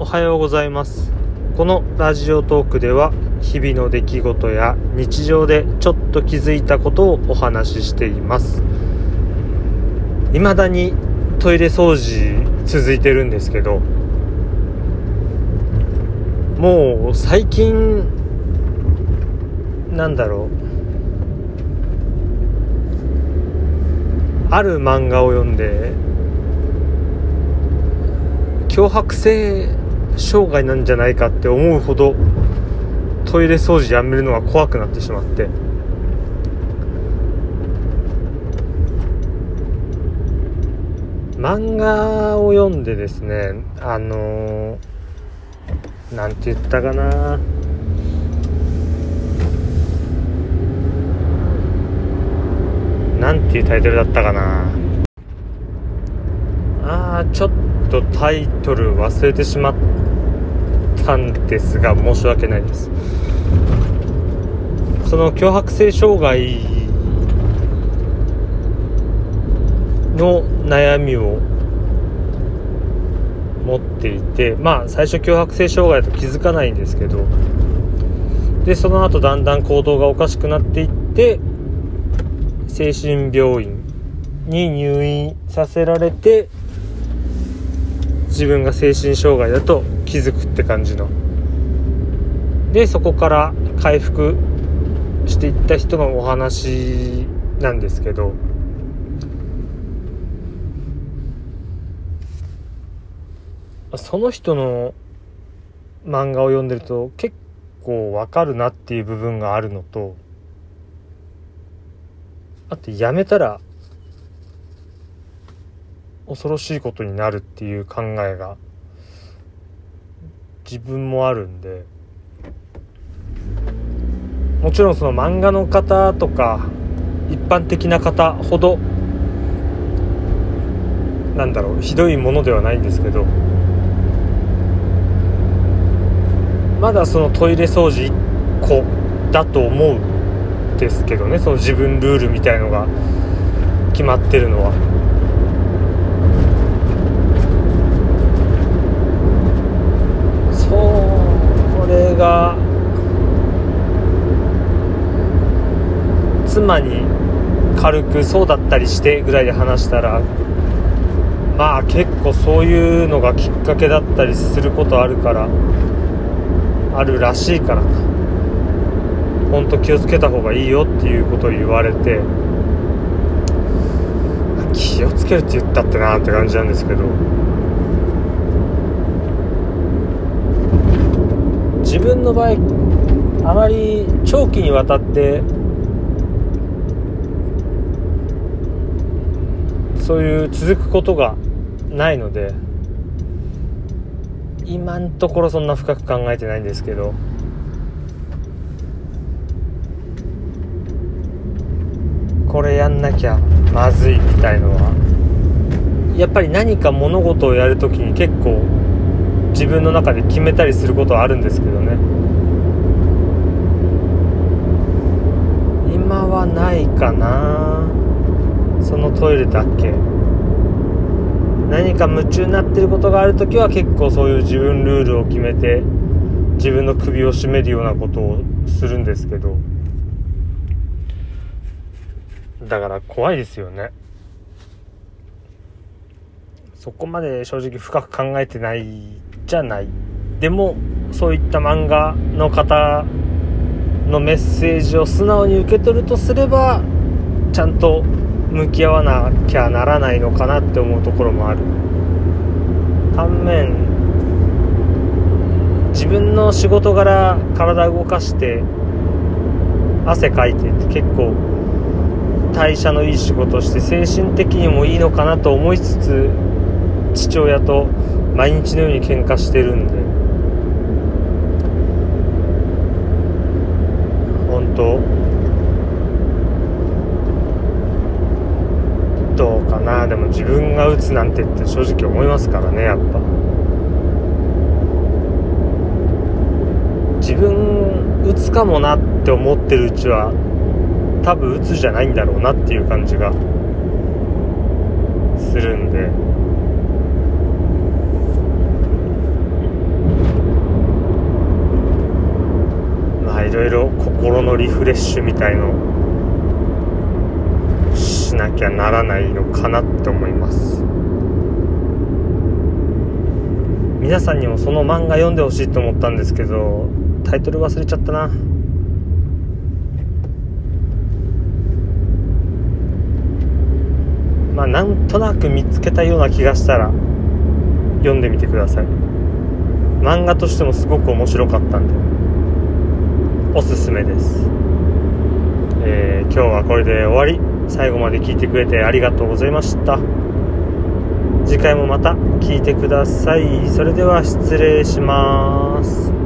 おはようございます。このラジオトークでは日々の出来事や日常でちょっと気づいたことをお話ししています。未だにトイレ掃除続いてるんですけどもう最近なんだろう。ある漫画を読んで脅迫性障害なんじゃないかって思うほどトイレ掃除やめるのが怖くなってしまって。漫画を読んでですねあのー、なんて言ったかな。なんていうタイトルだったかな。あーちょっとタイトル忘れてしまったんですが申し訳ないです。その脅迫性障害の悩みを持っていてまあ最初脅迫性障害と気づかないんですけどでその後だんだん行動がおかしくなっていって精神病院に入院させられて自分が精神障害だと気づくって感じの。でそこから回復していった人のお話なんですけど。その人の漫画を読んでると結構わかるなっていう部分があるのとあとやめたら恐ろしいことになるっていう考えが自分もあるんでもちろんその漫画の方とか一般的な方ほどなんだろうひどいものではないんですけどまだそのトイレ掃除1個だと思うんですけどねその自分ルールみたいのが決まってるのは。それが妻に軽くそうだったりしてぐらいで話したらまあ結構そういうのがきっかけだったりすることあるからあるらしいからほんと気をつけた方がいいよっていうことを言われて気をつけるって言ったってなって感じなんですけど自分の場合あまり長期にわたってそういう続くことがないので今んところそんな深く考えてないんですけどこれやんなきゃまずいみたいのはやっぱり何か物事をやるときに結構自分の中で決めたりすることはあるんですけどね。今はないかな。そのトイレだけ？何か夢中になってることがある時は結構そういう自分ルールを決めて自分の首を絞めるようなことをするんですけど。だから怖いですよね。そこまで正直深く考えてないじゃない。でもそういった漫画の方のメッセージを素直に受け取るとすればちゃんと向き合わなきゃならないのかなって思うところもある。反面自分の仕事柄体動かして汗かいてって結構代謝のいい仕事して精神的にもいいのかなと思いつつ父親と毎日のように喧嘩してるんで。自分が打つなんてって正直思いますからねやっぱ。自分打つかもなって思ってるうちは多分打つじゃないんだろうなっていう感じがするんで。まあいろいろ心のリフレッシュみたいのしなきゃならないのかなって思います。皆さんにもその漫画読んでほしいと思ったんですけどタイトル忘れちゃったな。まあなんとなく見つけたような気がしたら読んでみてください。漫画としてもすごく面白かったんでおすすめです、今日はこれで終わり。最後まで聞いてくれてありがとうございました。次回もまた聞いてください。それでは失礼します。